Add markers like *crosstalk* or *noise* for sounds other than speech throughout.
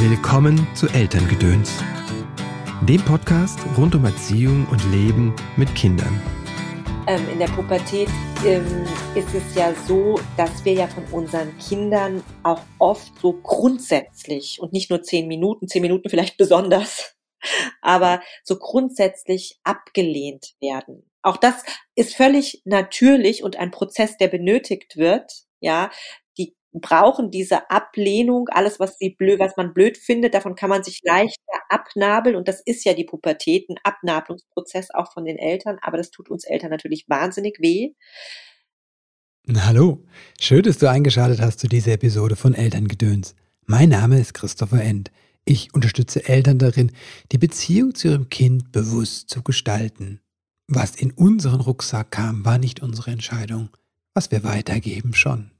Willkommen zu Elterngedöns, dem Podcast rund um Erziehung und Leben mit Kindern. Ähm, in der Pubertät ähm, ist es ja so, dass wir ja von unseren Kindern auch oft so grundsätzlich und nicht nur zehn Minuten, zehn Minuten vielleicht *laughs* besonders, aber so grundsätzlich abgelehnt werden. Auch das ist völlig natürlich und ein Prozess, der benötigt wird. Ja, brauchen diese Ablehnung, alles, was sie blöd, was man blöd findet, davon kann man sich leichter abnabeln. Und das ist ja die Pubertät, ein Abnabelungsprozess auch von den Eltern. Aber das tut uns Eltern natürlich wahnsinnig weh. Hallo, schön, dass du eingeschaltet hast zu dieser Episode von Elterngedöns. Mein Name ist Christopher End. Ich unterstütze Eltern darin, die Beziehung zu ihrem Kind bewusst zu gestalten. Was in unseren Rucksack kam, war nicht unsere Entscheidung. Was wir weitergeben, schon.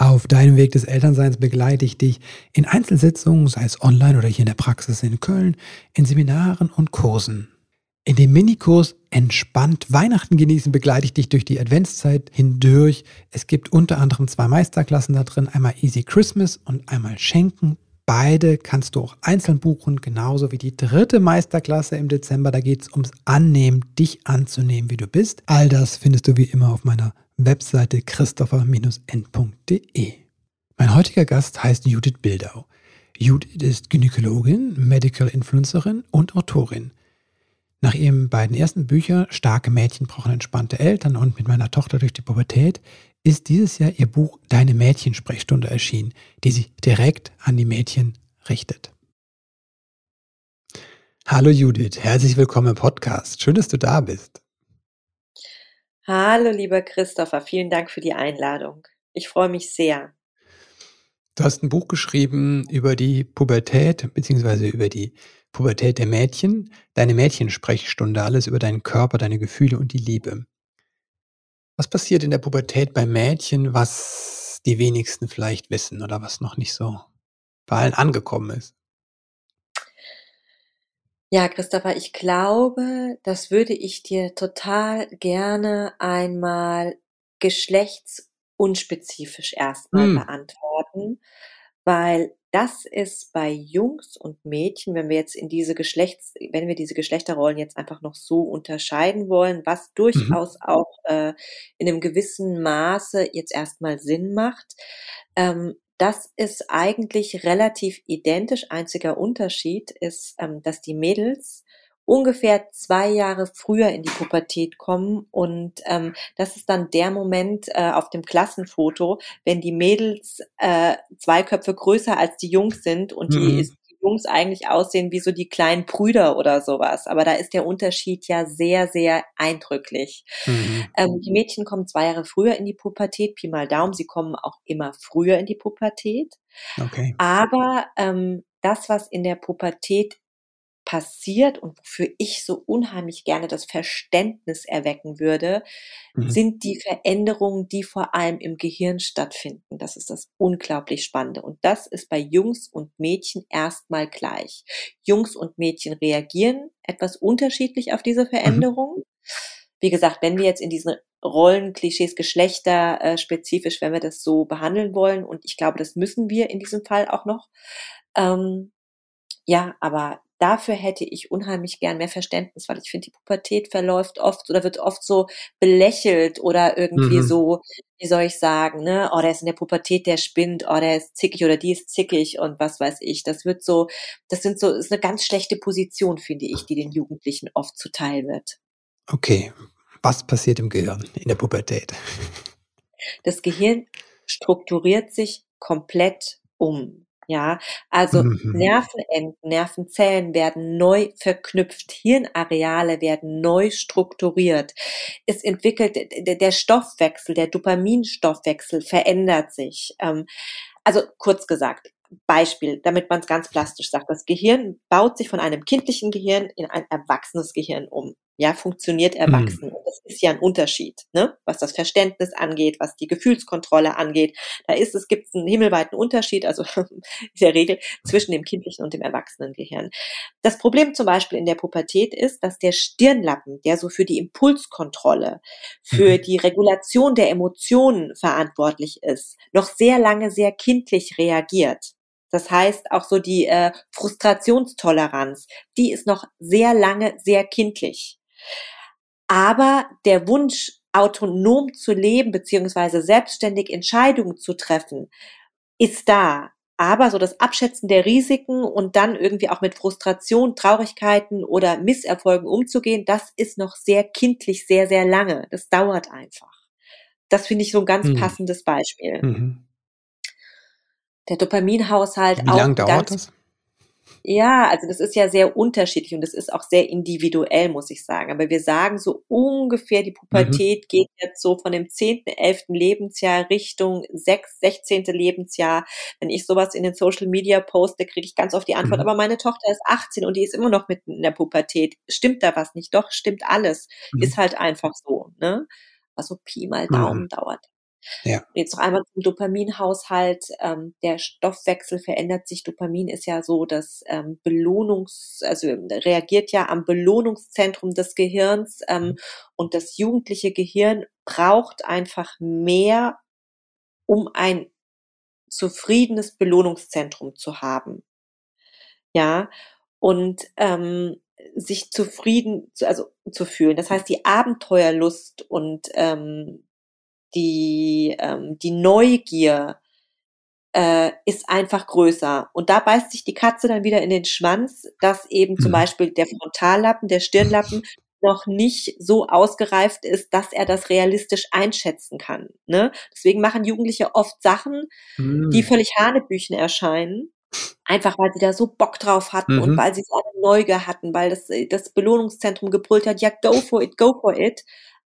Auf deinem Weg des Elternseins begleite ich dich in Einzelsitzungen, sei es online oder hier in der Praxis in Köln, in Seminaren und Kursen. In dem Minikurs Entspannt Weihnachten genießen begleite ich dich durch die Adventszeit hindurch. Es gibt unter anderem zwei Meisterklassen da drin, einmal Easy Christmas und einmal Schenken. Beide kannst du auch einzeln buchen, genauso wie die dritte Meisterklasse im Dezember. Da geht es ums Annehmen, dich anzunehmen, wie du bist. All das findest du wie immer auf meiner Webseite christopher-n.de. Mein heutiger Gast heißt Judith Bildau. Judith ist Gynäkologin, Medical Influencerin und Autorin. Nach ihren beiden ersten Büchern Starke Mädchen brauchen entspannte Eltern und mit meiner Tochter durch die Pubertät ist dieses Jahr ihr Buch Deine Mädchensprechstunde erschienen, die sich direkt an die Mädchen richtet. Hallo Judith, herzlich willkommen im Podcast. Schön, dass du da bist. Hallo, lieber Christopher, vielen Dank für die Einladung. Ich freue mich sehr. Du hast ein Buch geschrieben über die Pubertät, beziehungsweise über die Pubertät der Mädchen, deine Mädchensprechstunde, alles über deinen Körper, deine Gefühle und die Liebe. Was passiert in der Pubertät bei Mädchen, was die wenigsten vielleicht wissen oder was noch nicht so bei allen angekommen ist? Ja, Christopher, ich glaube, das würde ich dir total gerne einmal geschlechtsunspezifisch erstmal hm. beantworten, weil das ist bei Jungs und Mädchen, wenn wir jetzt in diese Geschlechts, wenn wir diese Geschlechterrollen jetzt einfach noch so unterscheiden wollen, was mhm. durchaus auch äh, in einem gewissen Maße jetzt erstmal Sinn macht, ähm, das ist eigentlich relativ identisch. Einziger Unterschied ist, ähm, dass die Mädels ungefähr zwei Jahre früher in die Pubertät kommen und ähm, das ist dann der Moment äh, auf dem Klassenfoto, wenn die Mädels äh, zwei Köpfe größer als die Jungs sind und mhm. die ist Jungs eigentlich aussehen wie so die kleinen Brüder oder sowas. Aber da ist der Unterschied ja sehr, sehr eindrücklich. Mhm. Ähm, die Mädchen kommen zwei Jahre früher in die Pubertät, Pi mal Daumen, sie kommen auch immer früher in die Pubertät. Okay. Aber ähm, das, was in der Pubertät passiert und wofür ich so unheimlich gerne das Verständnis erwecken würde, mhm. sind die Veränderungen, die vor allem im Gehirn stattfinden. Das ist das unglaublich Spannende. Und das ist bei Jungs und Mädchen erstmal gleich. Jungs und Mädchen reagieren etwas unterschiedlich auf diese Veränderungen. Mhm. Wie gesagt, wenn wir jetzt in diesen Rollenklischees, Geschlechter äh, spezifisch, wenn wir das so behandeln wollen, und ich glaube, das müssen wir in diesem Fall auch noch, ähm, ja, aber dafür hätte ich unheimlich gern mehr Verständnis, weil ich finde, die Pubertät verläuft oft oder wird oft so belächelt oder irgendwie mhm. so, wie soll ich sagen, ne, oh, der ist in der Pubertät, der spinnt, oh, der ist zickig oder die ist zickig und was weiß ich. Das wird so, das sind so, ist eine ganz schlechte Position, finde ich, die den Jugendlichen oft zuteil wird. Okay. Was passiert im Gehirn in der Pubertät? Das Gehirn strukturiert sich komplett um. Ja, also mhm. Nervenenden, Nervenzellen werden neu verknüpft, Hirnareale werden neu strukturiert. Es entwickelt der Stoffwechsel, der Dopaminstoffwechsel verändert sich. Ähm, also kurz gesagt, Beispiel, damit man es ganz plastisch sagt. Das Gehirn baut sich von einem kindlichen Gehirn in ein erwachsenes Gehirn um ja, funktioniert erwachsen. Mhm. Das ist ja ein Unterschied, ne? was das Verständnis angeht, was die Gefühlskontrolle angeht. Da ist es, gibt einen himmelweiten Unterschied, also *laughs* in der Regel zwischen dem kindlichen und dem erwachsenen Gehirn. Das Problem zum Beispiel in der Pubertät ist, dass der Stirnlappen, der so für die Impulskontrolle, für mhm. die Regulation der Emotionen verantwortlich ist, noch sehr lange sehr kindlich reagiert. Das heißt, auch so die äh, Frustrationstoleranz, die ist noch sehr lange sehr kindlich. Aber der Wunsch, autonom zu leben, beziehungsweise selbstständig Entscheidungen zu treffen, ist da. Aber so das Abschätzen der Risiken und dann irgendwie auch mit Frustration, Traurigkeiten oder Misserfolgen umzugehen, das ist noch sehr kindlich, sehr, sehr lange. Das dauert einfach. Das finde ich so ein ganz mhm. passendes Beispiel. Mhm. Der Dopaminhaushalt Wie lange dauert das? Ja, also das ist ja sehr unterschiedlich und das ist auch sehr individuell, muss ich sagen. Aber wir sagen so ungefähr, die Pubertät mhm. geht jetzt so von dem 10., 11. Lebensjahr Richtung 6., 16. Lebensjahr. Wenn ich sowas in den Social Media poste, kriege ich ganz oft die Antwort, mhm. aber meine Tochter ist 18 und die ist immer noch mitten in der Pubertät. Stimmt da was nicht? Doch, stimmt alles. Mhm. Ist halt einfach so, ne? Was so Pi mal Daumen mhm. dauert. Ja. Jetzt noch einmal zum Dopaminhaushalt. Ähm, der Stoffwechsel verändert sich. Dopamin ist ja so, dass ähm, Belohnungs, also reagiert ja am Belohnungszentrum des Gehirns ähm, mhm. und das jugendliche Gehirn braucht einfach mehr, um ein zufriedenes Belohnungszentrum zu haben. Ja, und ähm, sich zufrieden, also zu fühlen. Das heißt, die Abenteuerlust und ähm, die, ähm, die Neugier äh, ist einfach größer. Und da beißt sich die Katze dann wieder in den Schwanz, dass eben mhm. zum Beispiel der Frontallappen, der Stirnlappen noch nicht so ausgereift ist, dass er das realistisch einschätzen kann. Ne? Deswegen machen Jugendliche oft Sachen, mhm. die völlig Hanebüchen erscheinen. Einfach weil sie da so Bock drauf hatten mhm. und weil sie so eine Neugier hatten, weil das, das Belohnungszentrum gebrüllt hat, ja, go for it, go for it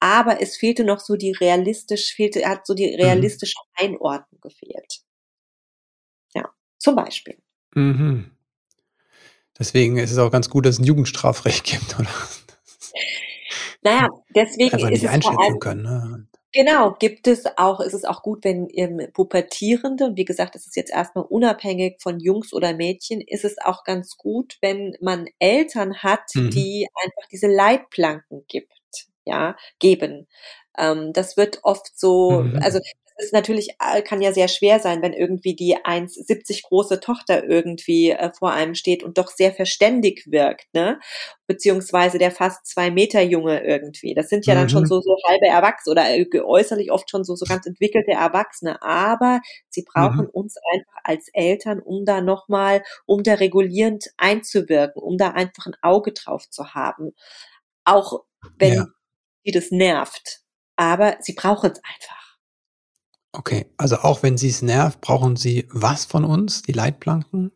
aber es fehlte noch so die realistisch, fehlte, hat so die mhm. realistische Einordnung gefehlt. Ja, zum Beispiel. Mhm. Deswegen ist es auch ganz gut, dass es ein Jugendstrafrecht gibt, oder? Naja, deswegen nicht ist einschätzen allem, können. Ne? Genau, gibt es auch, ist es auch gut, wenn ähm, Pubertierende, und wie gesagt, das ist jetzt erstmal unabhängig von Jungs oder Mädchen, ist es auch ganz gut, wenn man Eltern hat, mhm. die einfach diese Leitplanken gibt ja, geben. Ähm, das wird oft so, mhm. also das ist natürlich, äh, kann ja sehr schwer sein, wenn irgendwie die 1,70 große Tochter irgendwie äh, vor einem steht und doch sehr verständig wirkt, ne? Beziehungsweise der fast zwei Meter Junge irgendwie. Das sind ja dann schon mhm. so, so halbe Erwachsene oder äh, äußerlich oft schon so, so ganz entwickelte Erwachsene. Aber sie brauchen mhm. uns einfach als Eltern, um da nochmal, um da regulierend einzuwirken, um da einfach ein Auge drauf zu haben. Auch wenn ja die das nervt. Aber sie brauchen es einfach. Okay, also auch wenn sie es nervt, brauchen sie was von uns, die Leitplanken?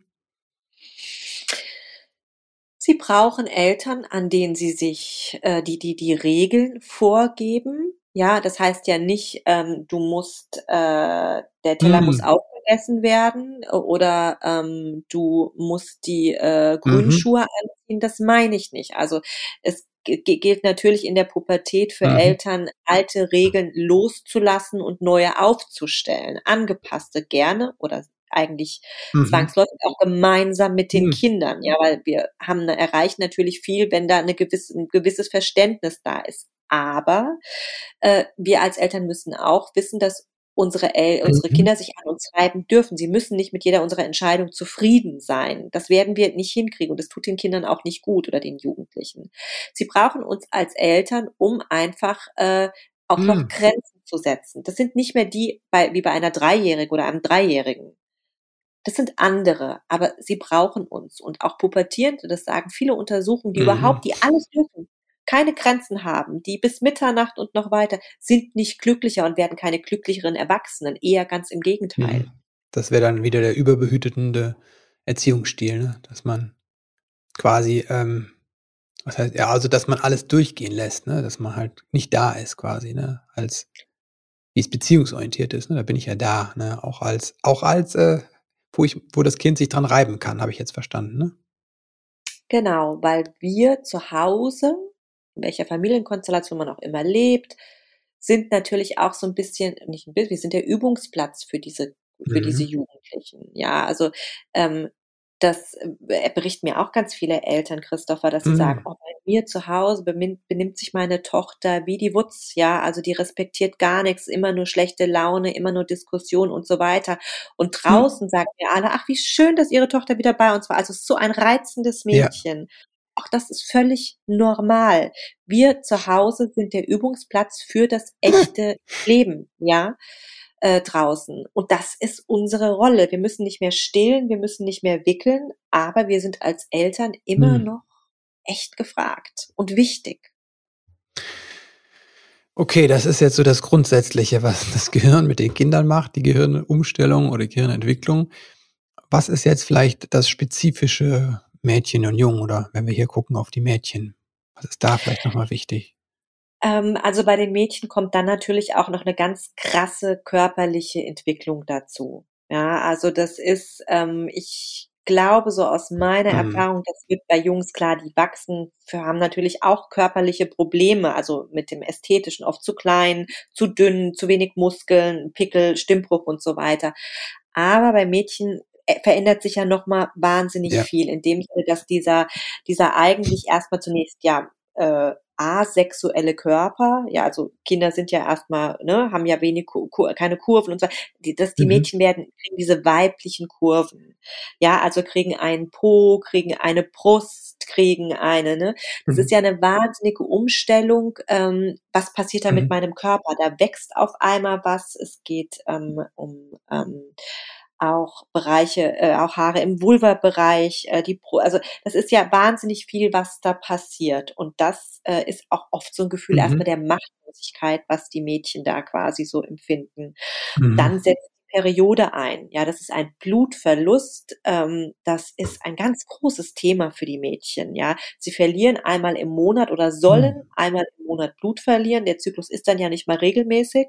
Sie brauchen Eltern, an denen sie sich äh, die, die, die Regeln vorgeben. Ja, das heißt ja nicht, ähm, du musst, äh, der Teller mm. muss aufgegessen werden oder ähm, du musst die äh, Grünschuhe mhm. anziehen. Das meine ich nicht. Also es gilt natürlich in der Pubertät für mhm. Eltern, alte Regeln loszulassen und neue aufzustellen, angepasste gerne oder eigentlich mhm. zwangsläufig auch gemeinsam mit den mhm. Kindern, ja, weil wir haben erreicht natürlich viel, wenn da eine gewisse, ein gewisses Verständnis da ist. Aber äh, wir als Eltern müssen auch wissen, dass unsere, El unsere mhm. Kinder sich an uns reiben dürfen. Sie müssen nicht mit jeder unserer Entscheidung zufrieden sein. Das werden wir nicht hinkriegen und das tut den Kindern auch nicht gut oder den Jugendlichen. Sie brauchen uns als Eltern, um einfach äh, auch noch mhm. Grenzen zu setzen. Das sind nicht mehr die bei, wie bei einer Dreijährigen oder einem Dreijährigen. Das sind andere, aber sie brauchen uns. Und auch Pubertierende, das sagen viele Untersuchungen, die mhm. überhaupt, die alles dürfen, keine Grenzen haben, die bis Mitternacht und noch weiter, sind nicht glücklicher und werden keine glücklicheren Erwachsenen, eher ganz im Gegenteil. Mhm. Das wäre dann wieder der überbehütende Erziehungsstil, ne? dass man quasi, ähm, was heißt, ja, also dass man alles durchgehen lässt, ne? dass man halt nicht da ist quasi, ne? als wie es beziehungsorientiert ist, ne? da bin ich ja da, ne? auch als, auch als, äh, wo ich, wo das Kind sich dran reiben kann, habe ich jetzt verstanden, ne? Genau, weil wir zu Hause welcher Familienkonstellation man auch immer lebt, sind natürlich auch so ein bisschen, nicht ein bisschen, wir sind der Übungsplatz für diese, für mhm. diese Jugendlichen. Ja, also ähm, das äh, berichten mir auch ganz viele Eltern, Christopher, dass sie mhm. sagen, oh, bei mir zu Hause benimmt, benimmt sich meine Tochter wie die Wutz, ja, also die respektiert gar nichts, immer nur schlechte Laune, immer nur Diskussion und so weiter. Und hm. draußen mhm. sagen mir alle, ach, wie schön, dass ihre Tochter wieder bei uns war. Also so ein reizendes Mädchen. Ja. Auch das ist völlig normal. Wir zu Hause sind der Übungsplatz für das echte *laughs* Leben, ja äh, draußen. Und das ist unsere Rolle. Wir müssen nicht mehr stillen, wir müssen nicht mehr wickeln, aber wir sind als Eltern immer hm. noch echt gefragt und wichtig. Okay, das ist jetzt so das Grundsätzliche, was das Gehirn mit den Kindern macht, die Gehirnumstellung oder Gehirnentwicklung. Was ist jetzt vielleicht das spezifische Mädchen und Jungen oder wenn wir hier gucken auf die Mädchen? Was ist da vielleicht nochmal wichtig? Ähm, also bei den Mädchen kommt dann natürlich auch noch eine ganz krasse körperliche Entwicklung dazu. Ja, also das ist, ähm, ich glaube so aus meiner mhm. Erfahrung, das wird bei Jungs klar, die wachsen, haben natürlich auch körperliche Probleme, also mit dem Ästhetischen, oft zu klein, zu dünn, zu wenig Muskeln, Pickel, Stimmbruch und so weiter. Aber bei Mädchen verändert sich ja nochmal wahnsinnig ja. viel, in dem Sinne, dass dieser, dieser eigentlich erstmal zunächst ja äh, asexuelle Körper, ja, also Kinder sind ja erstmal, ne, haben ja wenig keine Kurven und so, die, dass die mhm. Mädchen werden, kriegen diese weiblichen Kurven, ja, also kriegen einen Po, kriegen eine Brust, kriegen eine, ne, das mhm. ist ja eine wahnsinnige Umstellung, ähm, was passiert da mhm. mit meinem Körper, da wächst auf einmal was, es geht ähm, um ähm, auch Bereiche, äh, auch Haare im Vulva-Bereich, äh, die Pro, also das ist ja wahnsinnig viel, was da passiert. Und das äh, ist auch oft so ein Gefühl mhm. erstmal der Machtlosigkeit, was die Mädchen da quasi so empfinden. Mhm. Dann setzt Periode ein. Ja, das ist ein Blutverlust. Ähm, das ist ein ganz großes Thema für die Mädchen. Ja, sie verlieren einmal im Monat oder sollen mhm. einmal im Monat Blut verlieren. Der Zyklus ist dann ja nicht mal regelmäßig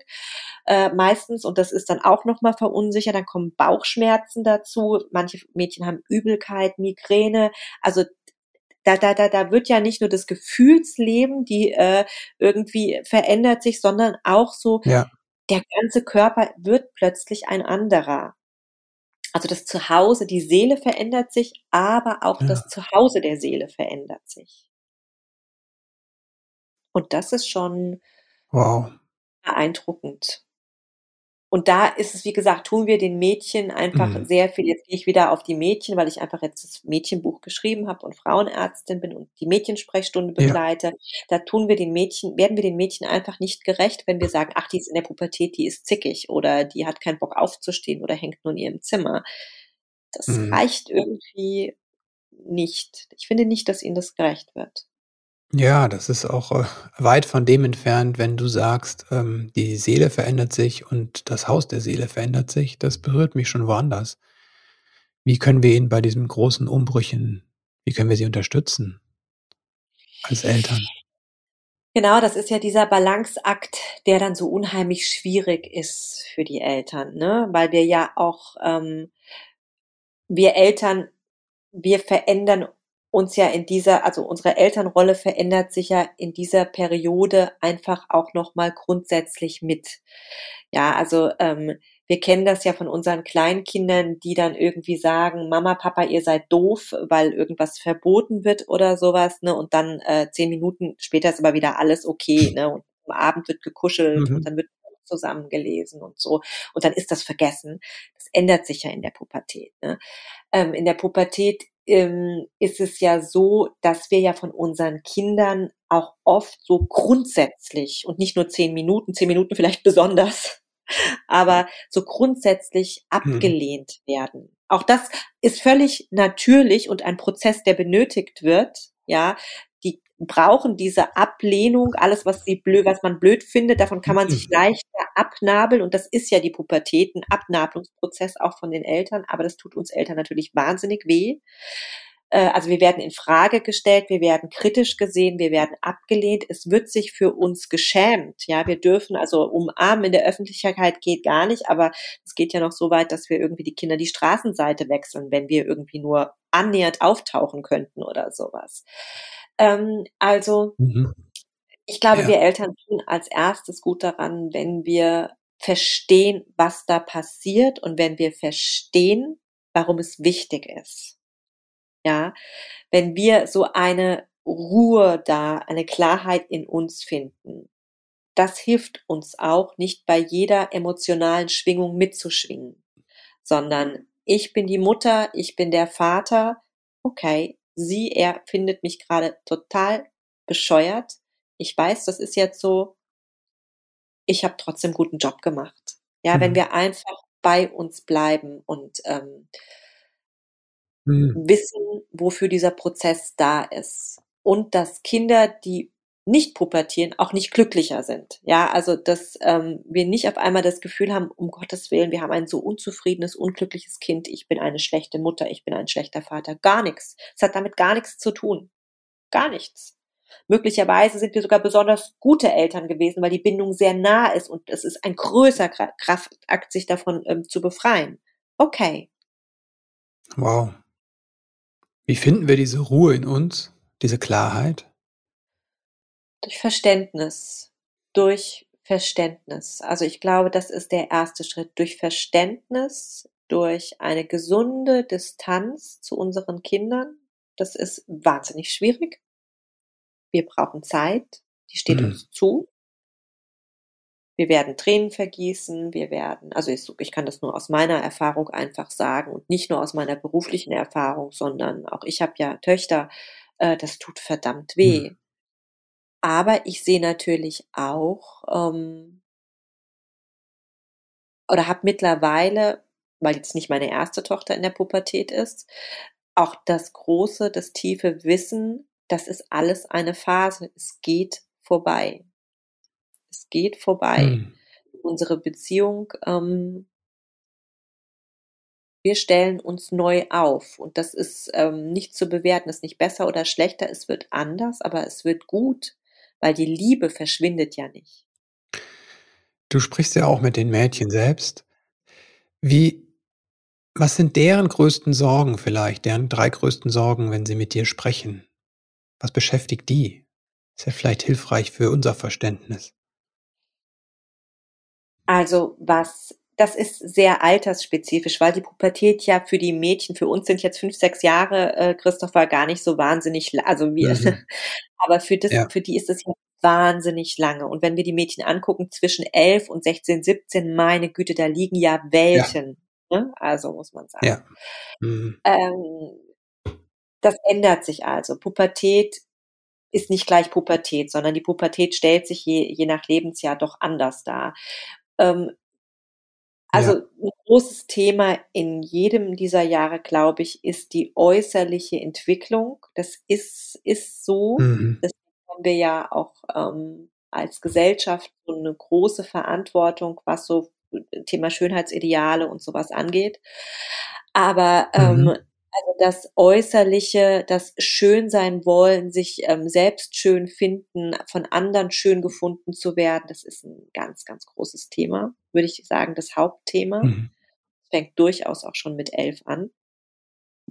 äh, meistens und das ist dann auch noch mal verunsichert. Dann kommen Bauchschmerzen dazu. Manche Mädchen haben Übelkeit, Migräne. Also da, da, da, da wird ja nicht nur das Gefühlsleben, die äh, irgendwie verändert sich, sondern auch so ja der ganze Körper wird plötzlich ein anderer. Also das Zuhause, die Seele verändert sich, aber auch ja. das Zuhause der Seele verändert sich. Und das ist schon wow. beeindruckend. Und da ist es, wie gesagt, tun wir den Mädchen einfach mhm. sehr viel. Jetzt gehe ich wieder auf die Mädchen, weil ich einfach jetzt das Mädchenbuch geschrieben habe und Frauenärztin bin und die Mädchensprechstunde begleite. Ja. Da tun wir den Mädchen, werden wir den Mädchen einfach nicht gerecht, wenn wir sagen, ach, die ist in der Pubertät, die ist zickig oder die hat keinen Bock aufzustehen oder hängt nur in ihrem Zimmer. Das mhm. reicht irgendwie nicht. Ich finde nicht, dass ihnen das gerecht wird. Ja, das ist auch äh, weit von dem entfernt, wenn du sagst, ähm, die Seele verändert sich und das Haus der Seele verändert sich. Das berührt mich schon woanders. Wie können wir ihn bei diesen großen Umbrüchen, wie können wir sie unterstützen als Eltern? Genau, das ist ja dieser Balanceakt, der dann so unheimlich schwierig ist für die Eltern, ne? Weil wir ja auch, ähm, wir Eltern, wir verändern uns ja in dieser, also unsere Elternrolle verändert sich ja in dieser Periode einfach auch nochmal grundsätzlich mit. Ja, also ähm, wir kennen das ja von unseren Kleinkindern, die dann irgendwie sagen, Mama, Papa, ihr seid doof, weil irgendwas verboten wird oder sowas, ne? Und dann äh, zehn Minuten später ist aber wieder alles okay, ne? Und am Abend wird gekuschelt mhm. und dann wird zusammengelesen und so. Und dann ist das vergessen. Das ändert sich ja in der Pubertät. Ne? Ähm, in der Pubertät ähm, ist es ja so, dass wir ja von unseren Kindern auch oft so grundsätzlich und nicht nur zehn Minuten, zehn Minuten vielleicht *laughs* besonders, aber so grundsätzlich mhm. abgelehnt mhm. werden. Auch das ist völlig natürlich und ein Prozess, der benötigt wird. Ja, brauchen diese Ablehnung, alles, was sie blöd, was man blöd findet, davon kann man sich mhm. leichter abnabeln. Und das ist ja die Pubertät, ein Abnabelungsprozess auch von den Eltern, aber das tut uns Eltern natürlich wahnsinnig weh. Äh, also wir werden in Frage gestellt, wir werden kritisch gesehen, wir werden abgelehnt. Es wird sich für uns geschämt. Ja, wir dürfen also umarmen in der Öffentlichkeit geht gar nicht, aber es geht ja noch so weit, dass wir irgendwie die Kinder die Straßenseite wechseln, wenn wir irgendwie nur annähernd auftauchen könnten oder sowas. Ähm, also mhm. ich glaube, ja. wir Eltern tun als erstes gut daran, wenn wir verstehen, was da passiert und wenn wir verstehen, warum es wichtig ist. ja, wenn wir so eine Ruhe da, eine Klarheit in uns finden, das hilft uns auch, nicht bei jeder emotionalen Schwingung mitzuschwingen, sondern ich bin die Mutter, ich bin der Vater, okay, sie, er findet mich gerade total bescheuert. Ich weiß, das ist jetzt so, ich habe trotzdem guten Job gemacht. Ja, mhm. wenn wir einfach bei uns bleiben und ähm, mhm. wissen, wofür dieser Prozess da ist. Und dass Kinder, die nicht pubertieren, auch nicht glücklicher sind. Ja, also dass ähm, wir nicht auf einmal das Gefühl haben, um Gottes Willen, wir haben ein so unzufriedenes, unglückliches Kind, ich bin eine schlechte Mutter, ich bin ein schlechter Vater. Gar nichts. Es hat damit gar nichts zu tun. Gar nichts. Möglicherweise sind wir sogar besonders gute Eltern gewesen, weil die Bindung sehr nah ist und es ist ein größer Kraftakt, sich davon ähm, zu befreien. Okay. Wow. Wie finden wir diese Ruhe in uns, diese Klarheit? Durch Verständnis. Durch Verständnis. Also ich glaube, das ist der erste Schritt. Durch Verständnis, durch eine gesunde Distanz zu unseren Kindern. Das ist wahnsinnig schwierig. Wir brauchen Zeit. Die steht mhm. uns zu. Wir werden Tränen vergießen, wir werden, also ich, ich, kann das nur aus meiner Erfahrung einfach sagen und nicht nur aus meiner beruflichen Erfahrung, sondern auch ich habe ja Töchter, äh, das tut verdammt weh. Mhm. Aber ich sehe natürlich auch ähm, oder habe mittlerweile, weil jetzt nicht meine erste Tochter in der Pubertät ist, auch das große, das tiefe Wissen, das ist alles eine Phase. Es geht vorbei. Es geht vorbei. Hm. Unsere Beziehung, ähm, wir stellen uns neu auf. Und das ist ähm, nicht zu bewerten, ist nicht besser oder schlechter, es wird anders, aber es wird gut weil die Liebe verschwindet ja nicht. Du sprichst ja auch mit den Mädchen selbst. Wie, was sind deren größten Sorgen vielleicht, deren drei größten Sorgen, wenn sie mit dir sprechen? Was beschäftigt die? Ist ja vielleicht hilfreich für unser Verständnis. Also was das ist sehr altersspezifisch, weil die Pubertät ja für die Mädchen, für uns sind jetzt fünf, sechs Jahre, äh, Christopher, gar nicht so wahnsinnig, also wir, mhm. *laughs* aber für das, ja. für die ist es ja wahnsinnig lange. Und wenn wir die Mädchen angucken, zwischen elf und 16, 17, meine Güte, da liegen ja Welten. Ja. Ne? Also muss man sagen. Ja. Mhm. Ähm, das ändert sich also. Pubertät ist nicht gleich Pubertät, sondern die Pubertät stellt sich je, je nach Lebensjahr doch anders dar. Ähm, also ja. ein großes Thema in jedem dieser Jahre, glaube ich, ist die äußerliche Entwicklung. Das ist, ist so. Mhm. Das haben wir ja auch ähm, als Gesellschaft so eine große Verantwortung, was so Thema Schönheitsideale und sowas angeht. Aber ähm, mhm. Also das Äußerliche, das schön sein wollen, sich ähm, selbst schön finden, von anderen schön gefunden zu werden, das ist ein ganz, ganz großes Thema, würde ich sagen, das Hauptthema. Mhm. Fängt durchaus auch schon mit elf an.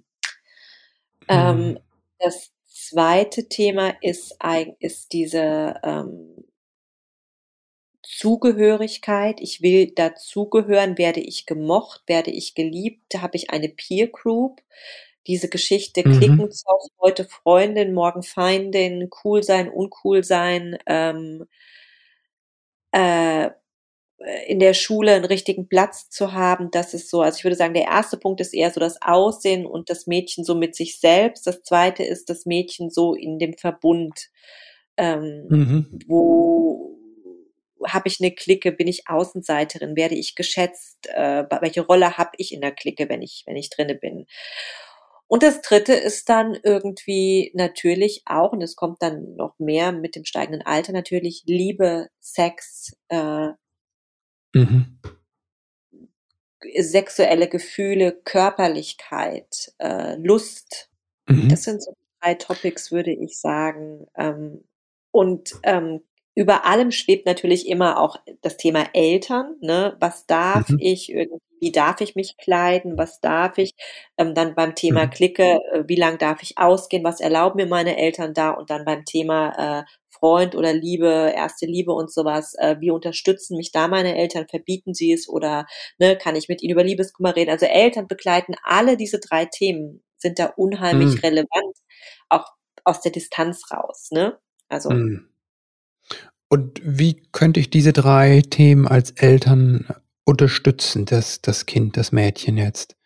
Mhm. Ähm, das zweite Thema ist, ist diese ähm, Zugehörigkeit. Ich will dazugehören. Werde ich gemocht? Werde ich geliebt? Habe ich eine Peer Group? Diese Geschichte mhm. klicken auf heute Freundin, morgen Feindin, cool sein, uncool sein, ähm, äh, in der Schule einen richtigen Platz zu haben, das ist so, also ich würde sagen, der erste Punkt ist eher so das Aussehen und das Mädchen so mit sich selbst. Das zweite ist das Mädchen so in dem Verbund, ähm, mhm. wo habe ich eine Clique, bin ich Außenseiterin, werde ich geschätzt, äh, welche Rolle habe ich in der Clique, wenn ich, wenn ich drinne bin. Und das dritte ist dann irgendwie natürlich auch, und es kommt dann noch mehr mit dem steigenden Alter, natürlich Liebe, Sex, äh, mhm. sexuelle Gefühle, Körperlichkeit, äh, Lust. Mhm. Das sind so drei Topics, würde ich sagen. Ähm, und ähm, über allem schwebt natürlich immer auch das Thema Eltern. Ne? Was darf mhm. ich wie darf ich mich kleiden, was darf ich? Ähm, dann beim Thema mhm. Clique, äh, wie lang darf ich ausgehen, was erlauben mir meine Eltern da? Und dann beim Thema äh, Freund oder Liebe, erste Liebe und sowas, äh, wie unterstützen mich da meine Eltern, verbieten sie es oder ne, kann ich mit ihnen über Liebeskummer reden? Also Eltern begleiten alle diese drei Themen sind da unheimlich mhm. relevant, auch aus der Distanz raus, ne? Also. Mhm. Und wie könnte ich diese drei Themen als Eltern unterstützen, das, das Kind, das Mädchen jetzt?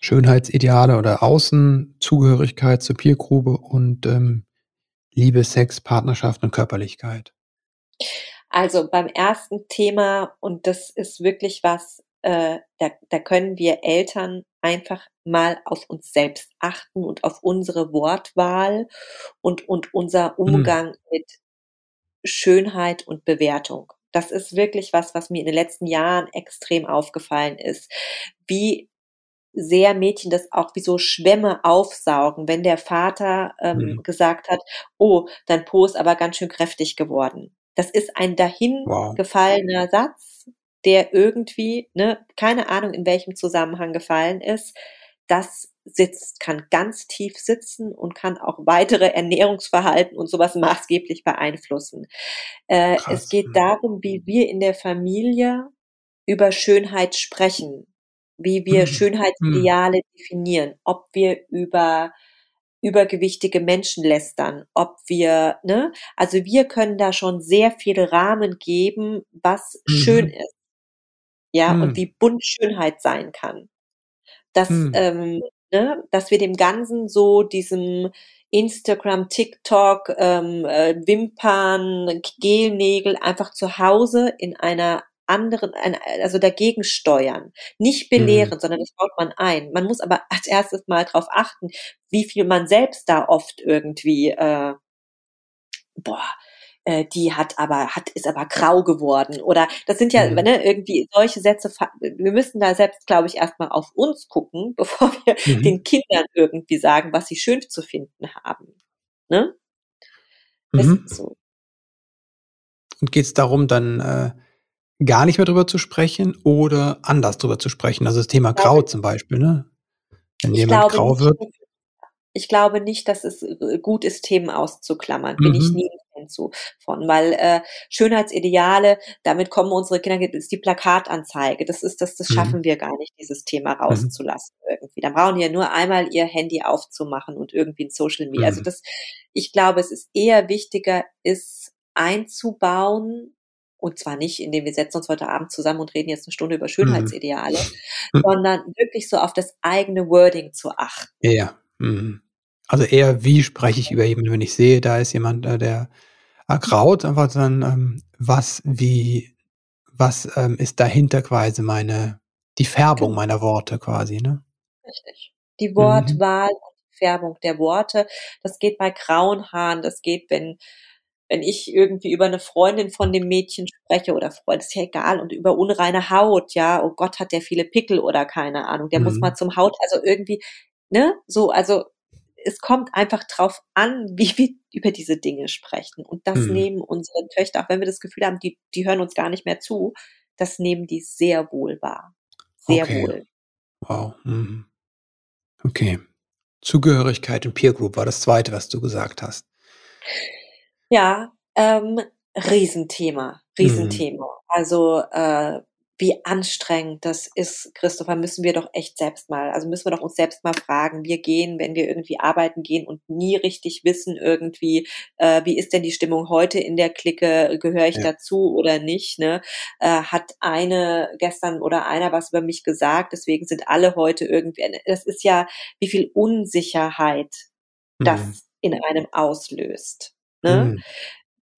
Schönheitsideale oder Außenzugehörigkeit zur Peergrube und ähm, Liebe, Sex, Partnerschaft und Körperlichkeit. Also beim ersten Thema, und das ist wirklich was, äh, da, da können wir Eltern einfach mal auf uns selbst achten und auf unsere Wortwahl und, und unser hm. Umgang hm. mit Schönheit und Bewertung. Das ist wirklich was, was mir in den letzten Jahren extrem aufgefallen ist. Wie sehr Mädchen das auch wie so Schwämme aufsaugen, wenn der Vater ähm, mhm. gesagt hat, oh, dein Po ist aber ganz schön kräftig geworden. Das ist ein dahin wow. gefallener Satz, der irgendwie, ne, keine Ahnung in welchem Zusammenhang gefallen ist. Das sitzt, kann ganz tief sitzen und kann auch weitere Ernährungsverhalten und sowas maßgeblich beeinflussen. Äh, es geht darum, wie wir in der Familie über Schönheit sprechen wie wir mhm. Schönheitsideale mhm. definieren, ob wir über übergewichtige Menschen lästern, ob wir, ne, also wir können da schon sehr viel Rahmen geben, was mhm. schön ist. Ja, und mhm. wie bunt Schönheit sein kann. Mhm. ähm, ne, dass wir dem Ganzen so diesem Instagram, TikTok, ähm, äh, Wimpern, Gelnägel einfach zu Hause in einer anderen, also dagegen steuern. Nicht belehren, mhm. sondern das baut man ein. Man muss aber als erstes mal darauf achten, wie viel man selbst da oft irgendwie, äh, boah, äh, die hat aber, hat, ist aber grau geworden. Oder das sind ja, mhm. ne, irgendwie solche Sätze, wir müssen da selbst, glaube ich, erstmal auf uns gucken, *laughs* bevor wir mhm. den Kindern irgendwie sagen, was sie schön zu finden haben. Ne? Mhm. ist so. Und geht es darum, dann äh, gar nicht mehr drüber zu sprechen oder anders drüber zu sprechen. Also das Thema Grau zum Beispiel, ne? Wenn jemand grau nicht, wird. Ich glaube nicht, dass es äh, gut ist, Themen auszuklammern. Bin ich mhm. nie ein Fan zu von, weil äh, Schönheitsideale, damit kommen unsere Kinder, das ist die Plakatanzeige. Das ist das, das mhm. schaffen wir gar nicht, dieses Thema mhm. rauszulassen mhm. irgendwie. Dann brauchen die ja nur einmal ihr Handy aufzumachen und irgendwie ein Social Media. Also das, ich glaube, es ist eher wichtiger, ist einzubauen, und zwar nicht, indem wir setzen uns heute Abend zusammen und reden jetzt eine Stunde über mhm. Schönheitsideale, mhm. *laughs* sondern wirklich so auf das eigene Wording zu achten. Ja. Mhm. Also eher, wie spreche ich über jemanden, wenn ich sehe, da ist jemand, äh, der ergraut, einfach dann, ähm, was, wie, was ähm, ist dahinter quasi meine, die Färbung genau. meiner Worte quasi, ne? Richtig. Die Wortwahl mhm. und die Färbung der Worte, das geht bei grauen Haaren, das geht, wenn wenn ich irgendwie über eine Freundin von dem Mädchen spreche oder Freund, ist ja egal, und über unreine Haut, ja, oh Gott, hat der viele Pickel oder keine Ahnung, der mhm. muss mal zum Haut, also irgendwie, ne, so, also es kommt einfach drauf an, wie wir über diese Dinge sprechen. Und das mhm. nehmen unsere Töchter, auch wenn wir das Gefühl haben, die, die hören uns gar nicht mehr zu, das nehmen die sehr wohl wahr. Sehr okay. wohl. Wow. Mhm. Okay. Zugehörigkeit und Peer Group war das zweite, was du gesagt hast. Ja, ähm, Riesenthema, mhm. Riesenthema. Mhm. Also äh, wie anstrengend das ist, Christopher, müssen wir doch echt selbst mal, also müssen wir doch uns selbst mal fragen. Wir gehen, wenn wir irgendwie arbeiten gehen und nie richtig wissen irgendwie, äh, wie ist denn die Stimmung heute in der Clique, gehöre ich ja. dazu oder nicht, ne? Äh, hat eine gestern oder einer was über mich gesagt, deswegen sind alle heute irgendwie, das ist ja, wie viel Unsicherheit das mhm. in einem auslöst. Ne? Mhm.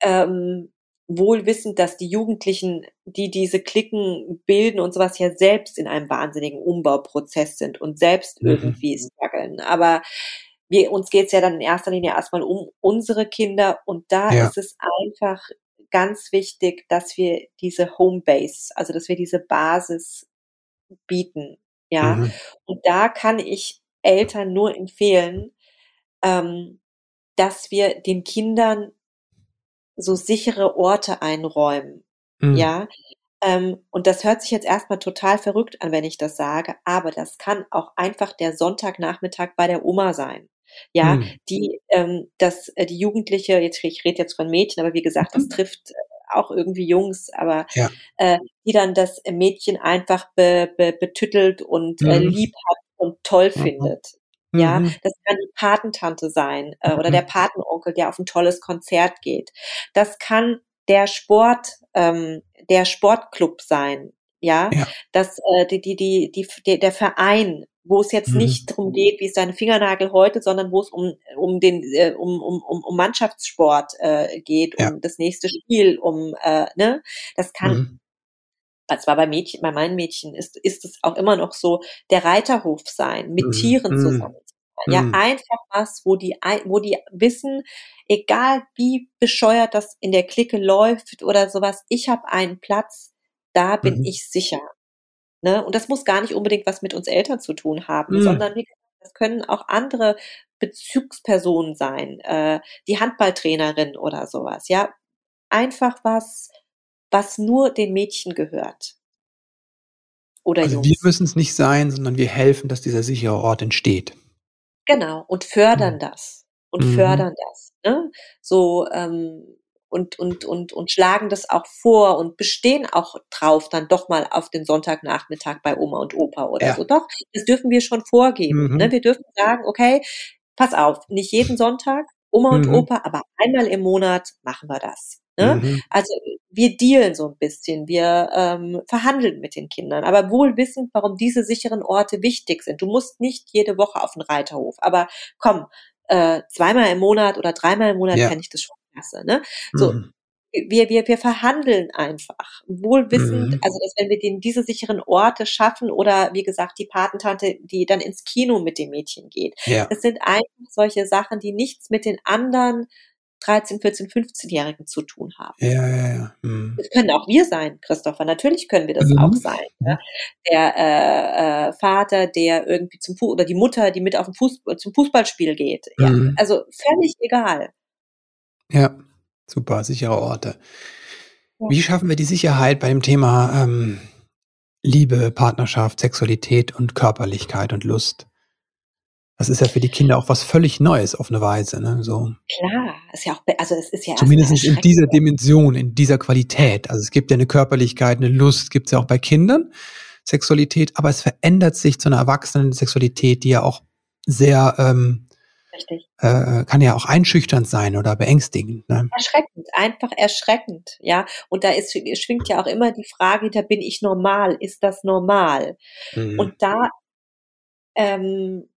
Ähm, wohl wissend, dass die Jugendlichen, die diese Klicken bilden und sowas ja selbst in einem wahnsinnigen Umbauprozess sind und selbst mhm. irgendwie strugglen. Aber wir, uns geht's ja dann in erster Linie erstmal um unsere Kinder und da ja. ist es einfach ganz wichtig, dass wir diese Homebase, also dass wir diese Basis bieten. Ja. Mhm. Und da kann ich Eltern nur empfehlen, ähm, dass wir den Kindern so sichere Orte einräumen. Mhm. Ja. Ähm, und das hört sich jetzt erstmal total verrückt an, wenn ich das sage, aber das kann auch einfach der Sonntagnachmittag bei der Oma sein. Ja, mhm. die, ähm, dass äh, die Jugendliche, jetzt ich rede jetzt von Mädchen, aber wie gesagt, das mhm. trifft äh, auch irgendwie Jungs, aber ja. äh, die dann das Mädchen einfach be, be, betüttelt und äh, mhm. lieb hat und toll mhm. findet. Ja, mhm. das kann die Patentante sein äh, oder der mhm. Patenonkel, der auf ein tolles Konzert geht. Das kann der Sport, ähm, der Sportclub sein. Ja, ja. dass äh, die, die, die, die, der Verein, wo es jetzt mhm. nicht darum geht, wie ist deine Fingernagel heute, sondern wo es um, um den, äh, um, um, um, Mannschaftssport äh, geht, ja. um das nächste Spiel, um, äh, ne, das kann, mhm. Das war bei Mädchen, bei meinen Mädchen ist, ist es auch immer noch so, der Reiterhof sein, mit mhm. Tieren mhm. zusammen. Ja, mhm. einfach was, wo die, wo die wissen, egal wie bescheuert das in der Clique läuft oder sowas, ich habe einen Platz, da bin mhm. ich sicher. Ne? Und das muss gar nicht unbedingt was mit uns Eltern zu tun haben, mhm. sondern wie das können auch andere Bezugspersonen sein, äh, die Handballtrainerin oder sowas, ja. Einfach was, was nur den Mädchen gehört. Oder also Jungs. wir müssen es nicht sein, sondern wir helfen, dass dieser sichere Ort entsteht. Genau, und fördern mhm. das. Und mhm. fördern das. Ne? So, ähm, und, und, und, und schlagen das auch vor und bestehen auch drauf, dann doch mal auf den Sonntagnachmittag bei Oma und Opa oder ja. so. Doch, das dürfen wir schon vorgeben. Mhm. Ne? Wir dürfen sagen, okay, pass auf, nicht jeden Sonntag, Oma und mhm. Opa, aber einmal im Monat machen wir das. Ne? Mhm. Also wir dealen so ein bisschen, wir ähm, verhandeln mit den Kindern, aber wohl wissend, warum diese sicheren Orte wichtig sind. Du musst nicht jede Woche auf den Reiterhof, aber komm, äh, zweimal im Monat oder dreimal im Monat ja. kann ich das schon Klasse. Ne? So, mhm. wir, wir, wir verhandeln einfach, wohlwissend, mhm. also dass wenn wir den, diese sicheren Orte schaffen oder wie gesagt die Patentante, die dann ins Kino mit dem Mädchen geht. Ja. Das sind einfach solche Sachen, die nichts mit den anderen 13, 14, 15-Jährigen zu tun haben. Ja, ja, ja. Mhm. Das können auch wir sein, Christopher. Natürlich können wir das mhm. auch sein. Ne? Der äh, äh, Vater, der irgendwie zum Fuß oder die Mutter, die mit auf dem Fuß zum Fußballspiel geht. Ja, mhm. Also völlig egal. Ja, super, sichere Orte. Ja. Wie schaffen wir die Sicherheit bei dem Thema ähm, Liebe, Partnerschaft, Sexualität und Körperlichkeit und Lust? Das ist ja für die Kinder auch was völlig Neues auf eine Weise. Ne? So. Klar, ist ja auch, also es ist ja zumindest in dieser Dimension, in dieser Qualität. Also es gibt ja eine Körperlichkeit, eine Lust, gibt es ja auch bei Kindern, Sexualität, aber es verändert sich zu einer erwachsenen Sexualität, die ja auch sehr ähm, Richtig. Äh, kann ja auch einschüchternd sein oder beängstigend. Ne? Erschreckend, einfach erschreckend, ja. Und da ist, schwingt ja auch immer die Frage, da bin ich normal, ist das normal? Mhm. Und da ähm,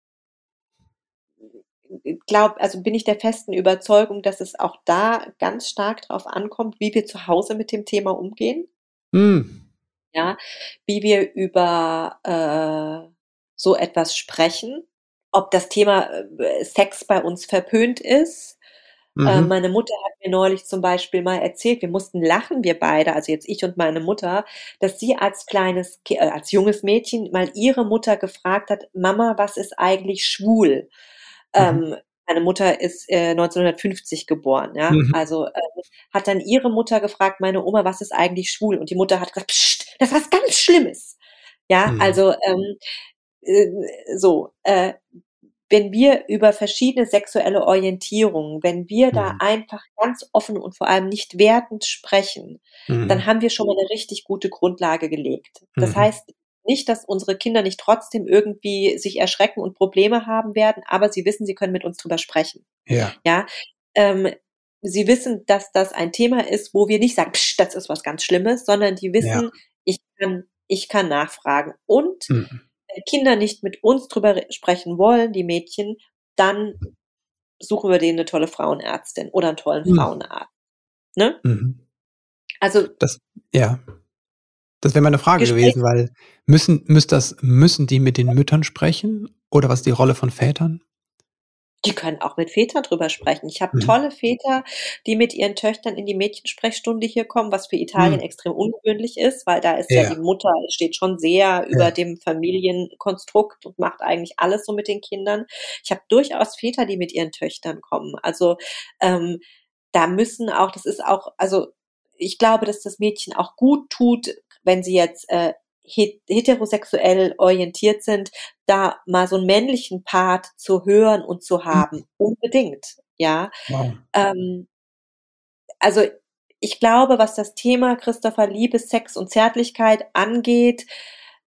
glaub, also bin ich der festen Überzeugung, dass es auch da ganz stark darauf ankommt, wie wir zu Hause mit dem Thema umgehen. Mhm. Ja, wie wir über äh, so etwas sprechen ob das Thema äh, Sex bei uns verpönt ist. Äh, mhm. Äh, meine Mutter hat mir neulich zum Beispiel mal erzählt, wir mussten lachen, wir beide, also jetzt ich und meine Mutter, dass sie als kleines, äh, als junges Mädchen mal ihre Mutter gefragt hat, Mama, was ist eigentlich schwul? Mhm. Ähm, meine Mutter ist äh, 1950 geboren, ja. Mhm. Also äh, hat dann ihre Mutter gefragt, meine Oma, was ist eigentlich schwul? Und die Mutter hat gesagt, Psst, das ist was ganz Schlimmes. Ja, mhm. also ähm, äh, so, äh, wenn wir über verschiedene sexuelle Orientierungen, wenn wir mhm. da einfach ganz offen und vor allem nicht wertend sprechen, mhm. dann haben wir schon mal eine richtig gute Grundlage gelegt. Das mhm. heißt nicht, dass unsere Kinder nicht trotzdem irgendwie sich erschrecken und Probleme haben werden, aber sie wissen, sie können mit uns drüber sprechen. Ja. Ja. Ähm, sie wissen, dass das ein Thema ist, wo wir nicht sagen, Psch, das ist was ganz Schlimmes, sondern die wissen, ja. ich kann, ich kann nachfragen. Und mhm wenn Kinder nicht mit uns drüber sprechen wollen, die Mädchen, dann suchen wir denen eine tolle Frauenärztin oder einen tollen mhm. Frauenarzt. Ne? Mhm. Also das, ja. Das wäre meine Frage Gespräch gewesen, weil müssen, müssen, das, müssen die mit den Müttern sprechen oder was ist die Rolle von Vätern? Die können auch mit Vätern drüber sprechen. Ich habe mhm. tolle Väter, die mit ihren Töchtern in die Mädchensprechstunde hier kommen, was für Italien mhm. extrem ungewöhnlich ist, weil da ist ja, ja die Mutter, steht schon sehr über dem Familienkonstrukt und macht eigentlich alles so mit den Kindern. Ich habe durchaus Väter, die mit ihren Töchtern kommen. Also ähm, da müssen auch, das ist auch, also ich glaube, dass das Mädchen auch gut tut, wenn sie jetzt äh, heterosexuell orientiert sind, da mal so einen männlichen Part zu hören und zu mhm. haben. Mhm. Unbedingt, ja. Wow. Ähm, also ich glaube, was das Thema Christopher Liebe, Sex und Zärtlichkeit angeht,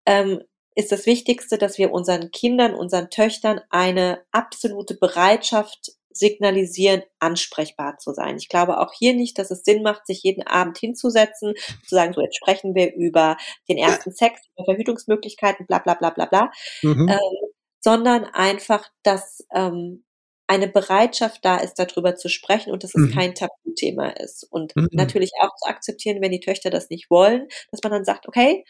ähm, ist das Wichtigste, dass wir unseren Kindern, unseren Töchtern eine absolute Bereitschaft signalisieren, ansprechbar zu sein. Ich glaube auch hier nicht, dass es Sinn macht, sich jeden Abend hinzusetzen, zu sagen, so jetzt sprechen wir über den ersten Sex, über Verhütungsmöglichkeiten, bla bla bla bla bla, mhm. ähm, sondern einfach, dass ähm, eine Bereitschaft da ist, darüber zu sprechen und dass es mhm. kein Tabuthema ist. Und mhm. natürlich auch zu akzeptieren, wenn die Töchter das nicht wollen, dass man dann sagt, okay,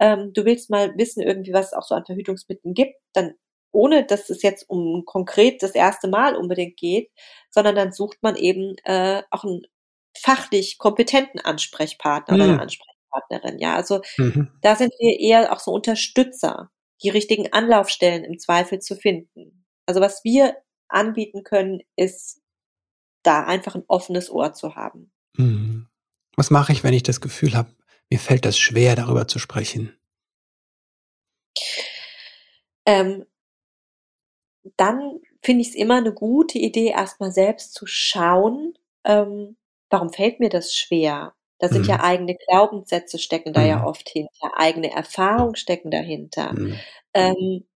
ähm, du willst mal wissen irgendwie, was es auch so an Verhütungsmitteln gibt, dann ohne dass es jetzt um konkret das erste Mal unbedingt geht, sondern dann sucht man eben äh, auch einen fachlich kompetenten Ansprechpartner mhm. oder eine Ansprechpartnerin. Ja, also mhm. da sind wir eher auch so Unterstützer, die richtigen Anlaufstellen im Zweifel zu finden. Also was wir anbieten können, ist da einfach ein offenes Ohr zu haben. Mhm. Was mache ich, wenn ich das Gefühl habe, mir fällt das schwer, darüber zu sprechen? Ähm, dann finde ich es immer eine gute Idee, erstmal selbst zu schauen, ähm, warum fällt mir das schwer? Da sind mhm. ja eigene Glaubenssätze stecken da mhm. ja oft hinter, eigene Erfahrungen stecken dahinter. Mhm. Ähm,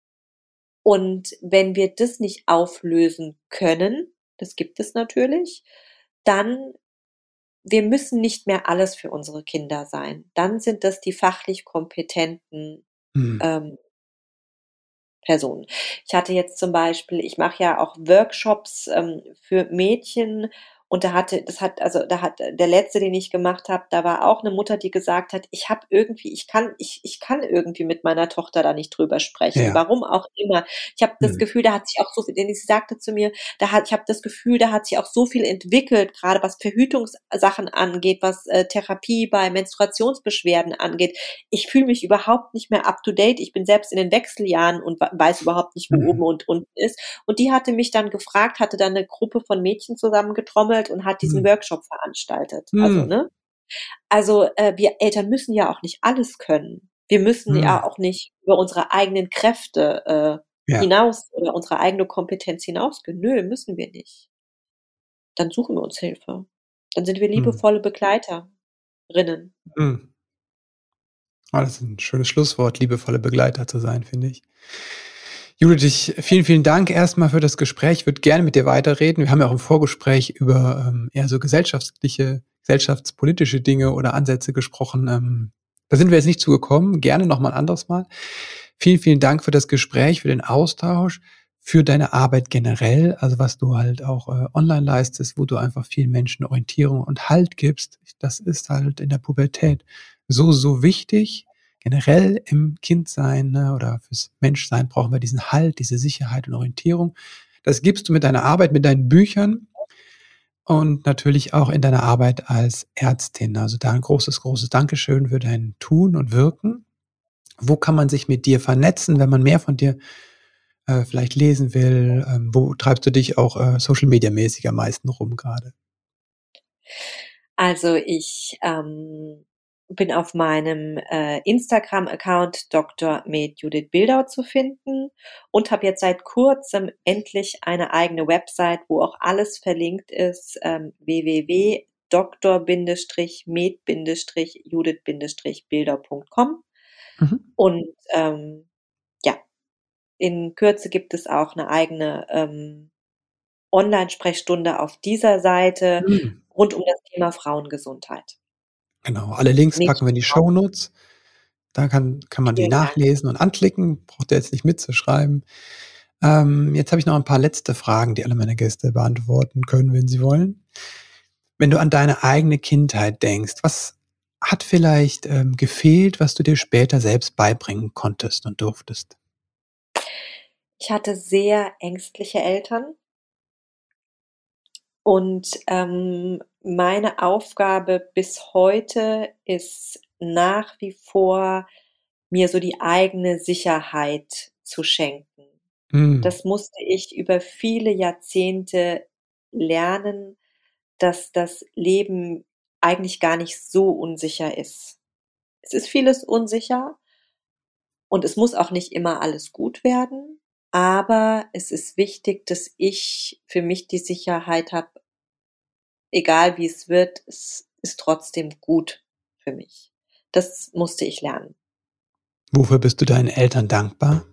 und wenn wir das nicht auflösen können, das gibt es natürlich, dann wir müssen nicht mehr alles für unsere Kinder sein. Dann sind das die fachlich kompetenten mhm. ähm, Personen. Ich hatte jetzt zum Beispiel, ich mache ja auch Workshops ähm, für Mädchen und da hatte, das hat, also da hat der letzte, den ich gemacht habe, da war auch eine Mutter, die gesagt hat, ich habe irgendwie, ich kann, ich, ich kann irgendwie mit meiner Tochter da nicht drüber sprechen. Ja. Warum auch immer. Ich habe das mhm. Gefühl, da hat sich auch so viel, denn sie sagte zu mir, da hat, ich habe das Gefühl, da hat sich auch so viel entwickelt, gerade was Verhütungssachen angeht, was äh, Therapie bei Menstruationsbeschwerden angeht. Ich fühle mich überhaupt nicht mehr up to date. Ich bin selbst in den Wechseljahren und weiß überhaupt nicht, wo mhm. oben und unten ist. Und die hatte mich dann gefragt, hatte dann eine Gruppe von Mädchen zusammengetrommelt gesammelt und hat diesen mhm. Workshop veranstaltet. Mhm. Also, ne? Also äh, wir Eltern müssen ja auch nicht alles können. Wir müssen mhm. ja auch nicht über unsere eigenen Kräfte äh, ja. hinaus oder unsere eigene Kompetenz hinausgehen. Nö, müssen wir nicht. Dann suchen wir uns Hilfe. Dann sind wir hm. liebevolle Begleiterinnen. Oh, das ist ein schönes Schlusswort, liebevolle Begleiter zu sein, finde ich. Judith, vielen, vielen Dank erstmal für das Gespräch. Ich würde gerne mit dir weiterreden. Wir haben ja auch im Vorgespräch über ähm, eher so gesellschaftliche, gesellschaftspolitische Dinge oder Ansätze gesprochen. Ähm, da sind wir jetzt nicht zugekommen. Gerne nochmal ein anderes Mal. Vielen, vielen Dank für das Gespräch, für den Austausch, für deine Arbeit generell, also was du halt auch äh, online leistest, wo du einfach vielen Menschen Orientierung und Halt gibst. Das ist halt in der Pubertät so, so wichtig generell im Kindsein ne, oder fürs Menschsein brauchen wir diesen Halt, diese Sicherheit und Orientierung. Das gibst du mit deiner Arbeit, mit deinen Büchern und natürlich auch in deiner Arbeit als Ärztin. Also da ein großes, großes Dankeschön für dein Tun und Wirken. Wo kann man sich mit dir vernetzen, wenn man mehr von dir äh, vielleicht lesen will? Ähm, wo treibst du dich auch äh, Social Media mäßig am meisten rum gerade? Also ich ähm, bin auf meinem äh, Instagram-Account Dr. Med Judith Bildau zu finden und habe jetzt seit kurzem endlich eine eigene Website, wo auch alles verlinkt ist, ähm, www.dr-med-judith-bildau.com mhm. und ähm, ja, in Kürze gibt es auch eine eigene ähm, Online-Sprechstunde auf dieser Seite mhm. rund um das Thema Frauengesundheit. Genau, alle Links nicht packen wir in die Show Notes. Da kann, kann man die nachlesen und anklicken. Braucht ihr jetzt nicht mitzuschreiben. Ähm, jetzt habe ich noch ein paar letzte Fragen, die alle meine Gäste beantworten können, wenn sie wollen. Wenn du an deine eigene Kindheit denkst, was hat vielleicht ähm, gefehlt, was du dir später selbst beibringen konntest und durftest? Ich hatte sehr ängstliche Eltern. Und ähm, meine Aufgabe bis heute ist nach wie vor, mir so die eigene Sicherheit zu schenken. Mhm. Das musste ich über viele Jahrzehnte lernen, dass das Leben eigentlich gar nicht so unsicher ist. Es ist vieles unsicher und es muss auch nicht immer alles gut werden, aber es ist wichtig, dass ich für mich die Sicherheit habe, egal wie es wird, es ist trotzdem gut für mich. Das musste ich lernen. Wofür bist du deinen Eltern dankbar?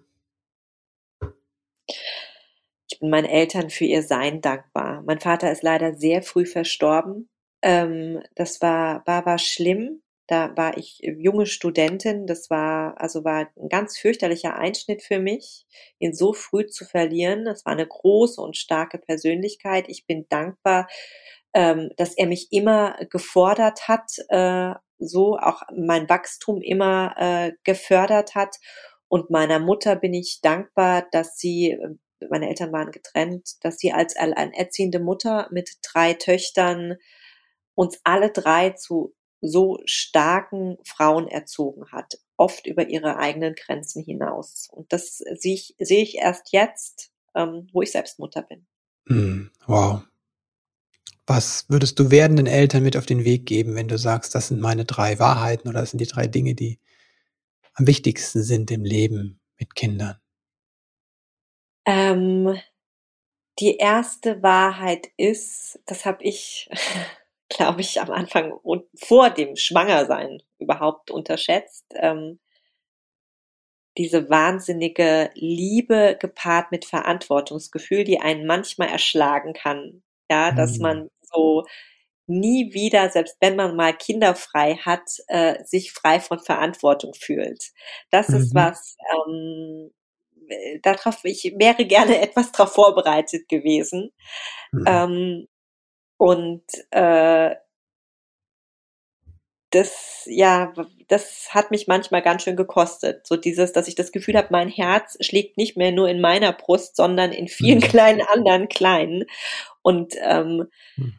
Ich bin meinen Eltern für ihr Sein dankbar. Mein Vater ist leider sehr früh verstorben. Ähm, das war, war, war schlimm. Da war ich junge Studentin. Das war, also war ein ganz fürchterlicher Einschnitt für mich, ihn so früh zu verlieren. Das war eine große und starke Persönlichkeit. Ich bin dankbar, ähm, dass er mich immer gefordert hat, äh, so auch mein Wachstum immer äh, gefördert hat. Und meiner Mutter bin ich dankbar, dass sie, meine Eltern waren getrennt, dass sie als alleinerziehende Mutter mit drei Töchtern uns alle drei zu so starken Frauen erzogen hat, oft über ihre eigenen Grenzen hinaus. Und das sehe ich, sehe ich erst jetzt, ähm, wo ich selbst Mutter bin. Hm, wow. Was würdest du werdenden Eltern mit auf den Weg geben, wenn du sagst, das sind meine drei Wahrheiten oder das sind die drei Dinge, die am wichtigsten sind im Leben mit Kindern? Ähm, die erste Wahrheit ist, das habe ich *laughs* glaube ich, am Anfang und vor dem Schwangersein überhaupt unterschätzt. Ähm, diese wahnsinnige Liebe gepaart mit Verantwortungsgefühl, die einen manchmal erschlagen kann. Ja, dass mhm. man so nie wieder, selbst wenn man mal kinderfrei hat, äh, sich frei von Verantwortung fühlt. Das mhm. ist was, ähm, darauf, ich wäre gerne *laughs* etwas darauf vorbereitet gewesen. Mhm. Ähm, und äh, das, ja, das hat mich manchmal ganz schön gekostet. So dieses, dass ich das Gefühl habe, mein Herz schlägt nicht mehr nur in meiner Brust, sondern in vielen mhm. kleinen anderen kleinen. Und ähm, mhm.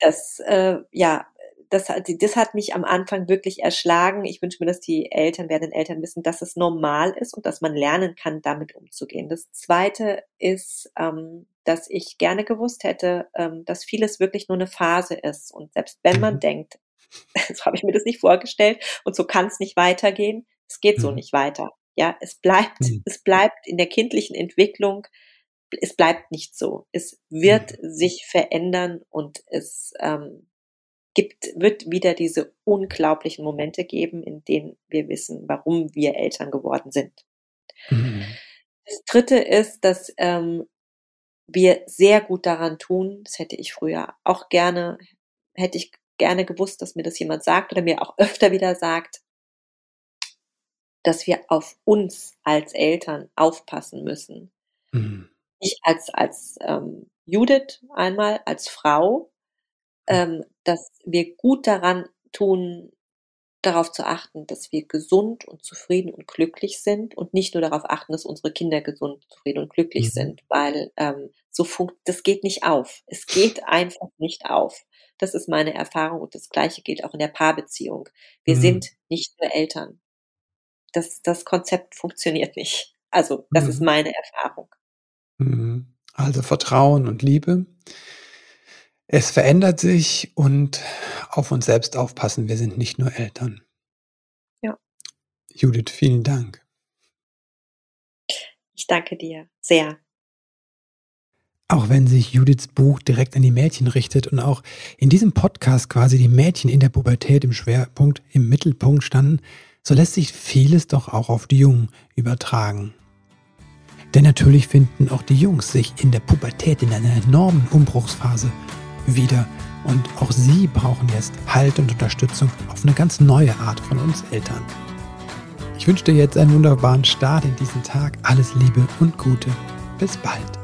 das, äh, ja, das, das hat mich am Anfang wirklich erschlagen. Ich wünsche mir, dass die Eltern, werdenden Eltern wissen, dass es normal ist und dass man lernen kann, damit umzugehen. Das Zweite ist, ähm, dass ich gerne gewusst hätte, ähm, dass vieles wirklich nur eine Phase ist. Und selbst wenn man mhm. denkt, *laughs* so habe ich mir das nicht vorgestellt und so kann es nicht weitergehen, es geht so mhm. nicht weiter. Ja, es bleibt, mhm. es bleibt in der kindlichen Entwicklung, es bleibt nicht so. Es wird mhm. sich verändern und es ähm, gibt, wird wieder diese unglaublichen Momente geben, in denen wir wissen, warum wir Eltern geworden sind. Mhm. Das dritte ist, dass ähm, wir sehr gut daran tun, das hätte ich früher auch gerne, hätte ich gerne gewusst, dass mir das jemand sagt oder mir auch *laughs* öfter wieder sagt, dass wir auf uns als Eltern aufpassen müssen. Mhm. Ich als, als ähm, Judith einmal, als Frau, ähm, dass wir gut daran tun, darauf zu achten, dass wir gesund und zufrieden und glücklich sind und nicht nur darauf achten, dass unsere Kinder gesund, zufrieden und glücklich mhm. sind, weil ähm, so funkt, das geht nicht auf. Es geht einfach nicht auf. Das ist meine Erfahrung und das Gleiche gilt auch in der Paarbeziehung. Wir mhm. sind nicht nur Eltern. Das, das Konzept funktioniert nicht. Also, das mhm. ist meine Erfahrung. Mhm. Also Vertrauen und Liebe. Es verändert sich und auf uns selbst aufpassen. Wir sind nicht nur Eltern. Ja. Judith, vielen Dank. Ich danke dir sehr. Auch wenn sich Judiths Buch direkt an die Mädchen richtet und auch in diesem Podcast quasi die Mädchen in der Pubertät im Schwerpunkt, im Mittelpunkt standen, so lässt sich vieles doch auch auf die Jungen übertragen. Denn natürlich finden auch die Jungs sich in der Pubertät in einer enormen Umbruchsphase wieder. Und auch sie brauchen jetzt Halt und Unterstützung auf eine ganz neue Art von uns Eltern. Ich wünsche dir jetzt einen wunderbaren Start in diesen Tag. Alles Liebe und Gute. Bis bald.